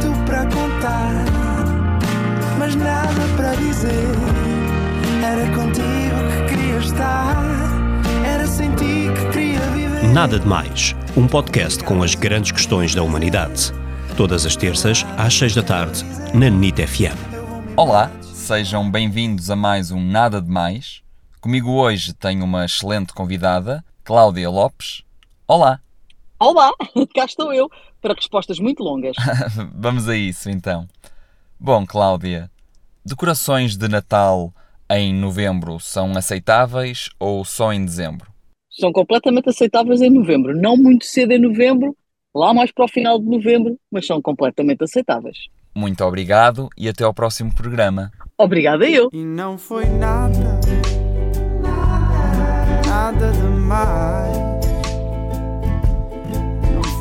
tanto para contar, mas nada para dizer. Era contigo que queria estar, era sem ti que queria viver. Nada de Mais, um podcast com as grandes questões da humanidade. Todas as terças, às seis da tarde, na NIT FM. Olá, sejam bem-vindos a mais um Nada de Mais. Comigo hoje tenho uma excelente convidada, Cláudia Lopes. Olá, Olá, cá estou eu para respostas muito longas. vamos a isso então. Bom, Cláudia, decorações de Natal em novembro são aceitáveis ou só em dezembro? São completamente aceitáveis em novembro. Não muito cedo em novembro, lá mais para o final de novembro, mas são completamente aceitáveis. Muito obrigado e até ao próximo programa. Obrigada eu. E não foi nada, nada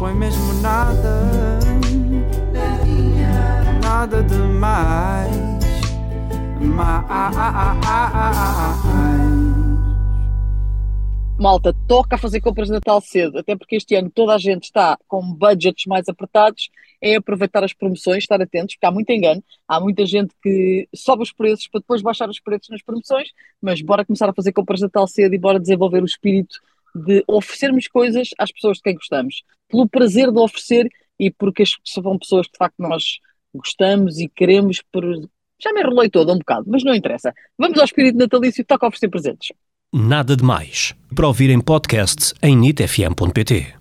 foi mesmo nada, nada demais. Mais. Malta, toca a fazer compras de Natal cedo, até porque este ano toda a gente está com budgets mais apertados, é aproveitar as promoções, estar atentos, porque há muito engano, há muita gente que sobe os preços para depois baixar os preços nas promoções, mas bora começar a fazer compras de Natal cedo e bora desenvolver o espírito de oferecermos coisas às pessoas de quem gostamos, pelo prazer de oferecer e porque são pessoas que de facto nós gostamos e queremos por... Já me enrolei todo um bocado, mas não interessa. Vamos ao espírito natalício, toca a oferecer presentes. Nada de Mais. Para ouvir em podcast em nitfm.pt.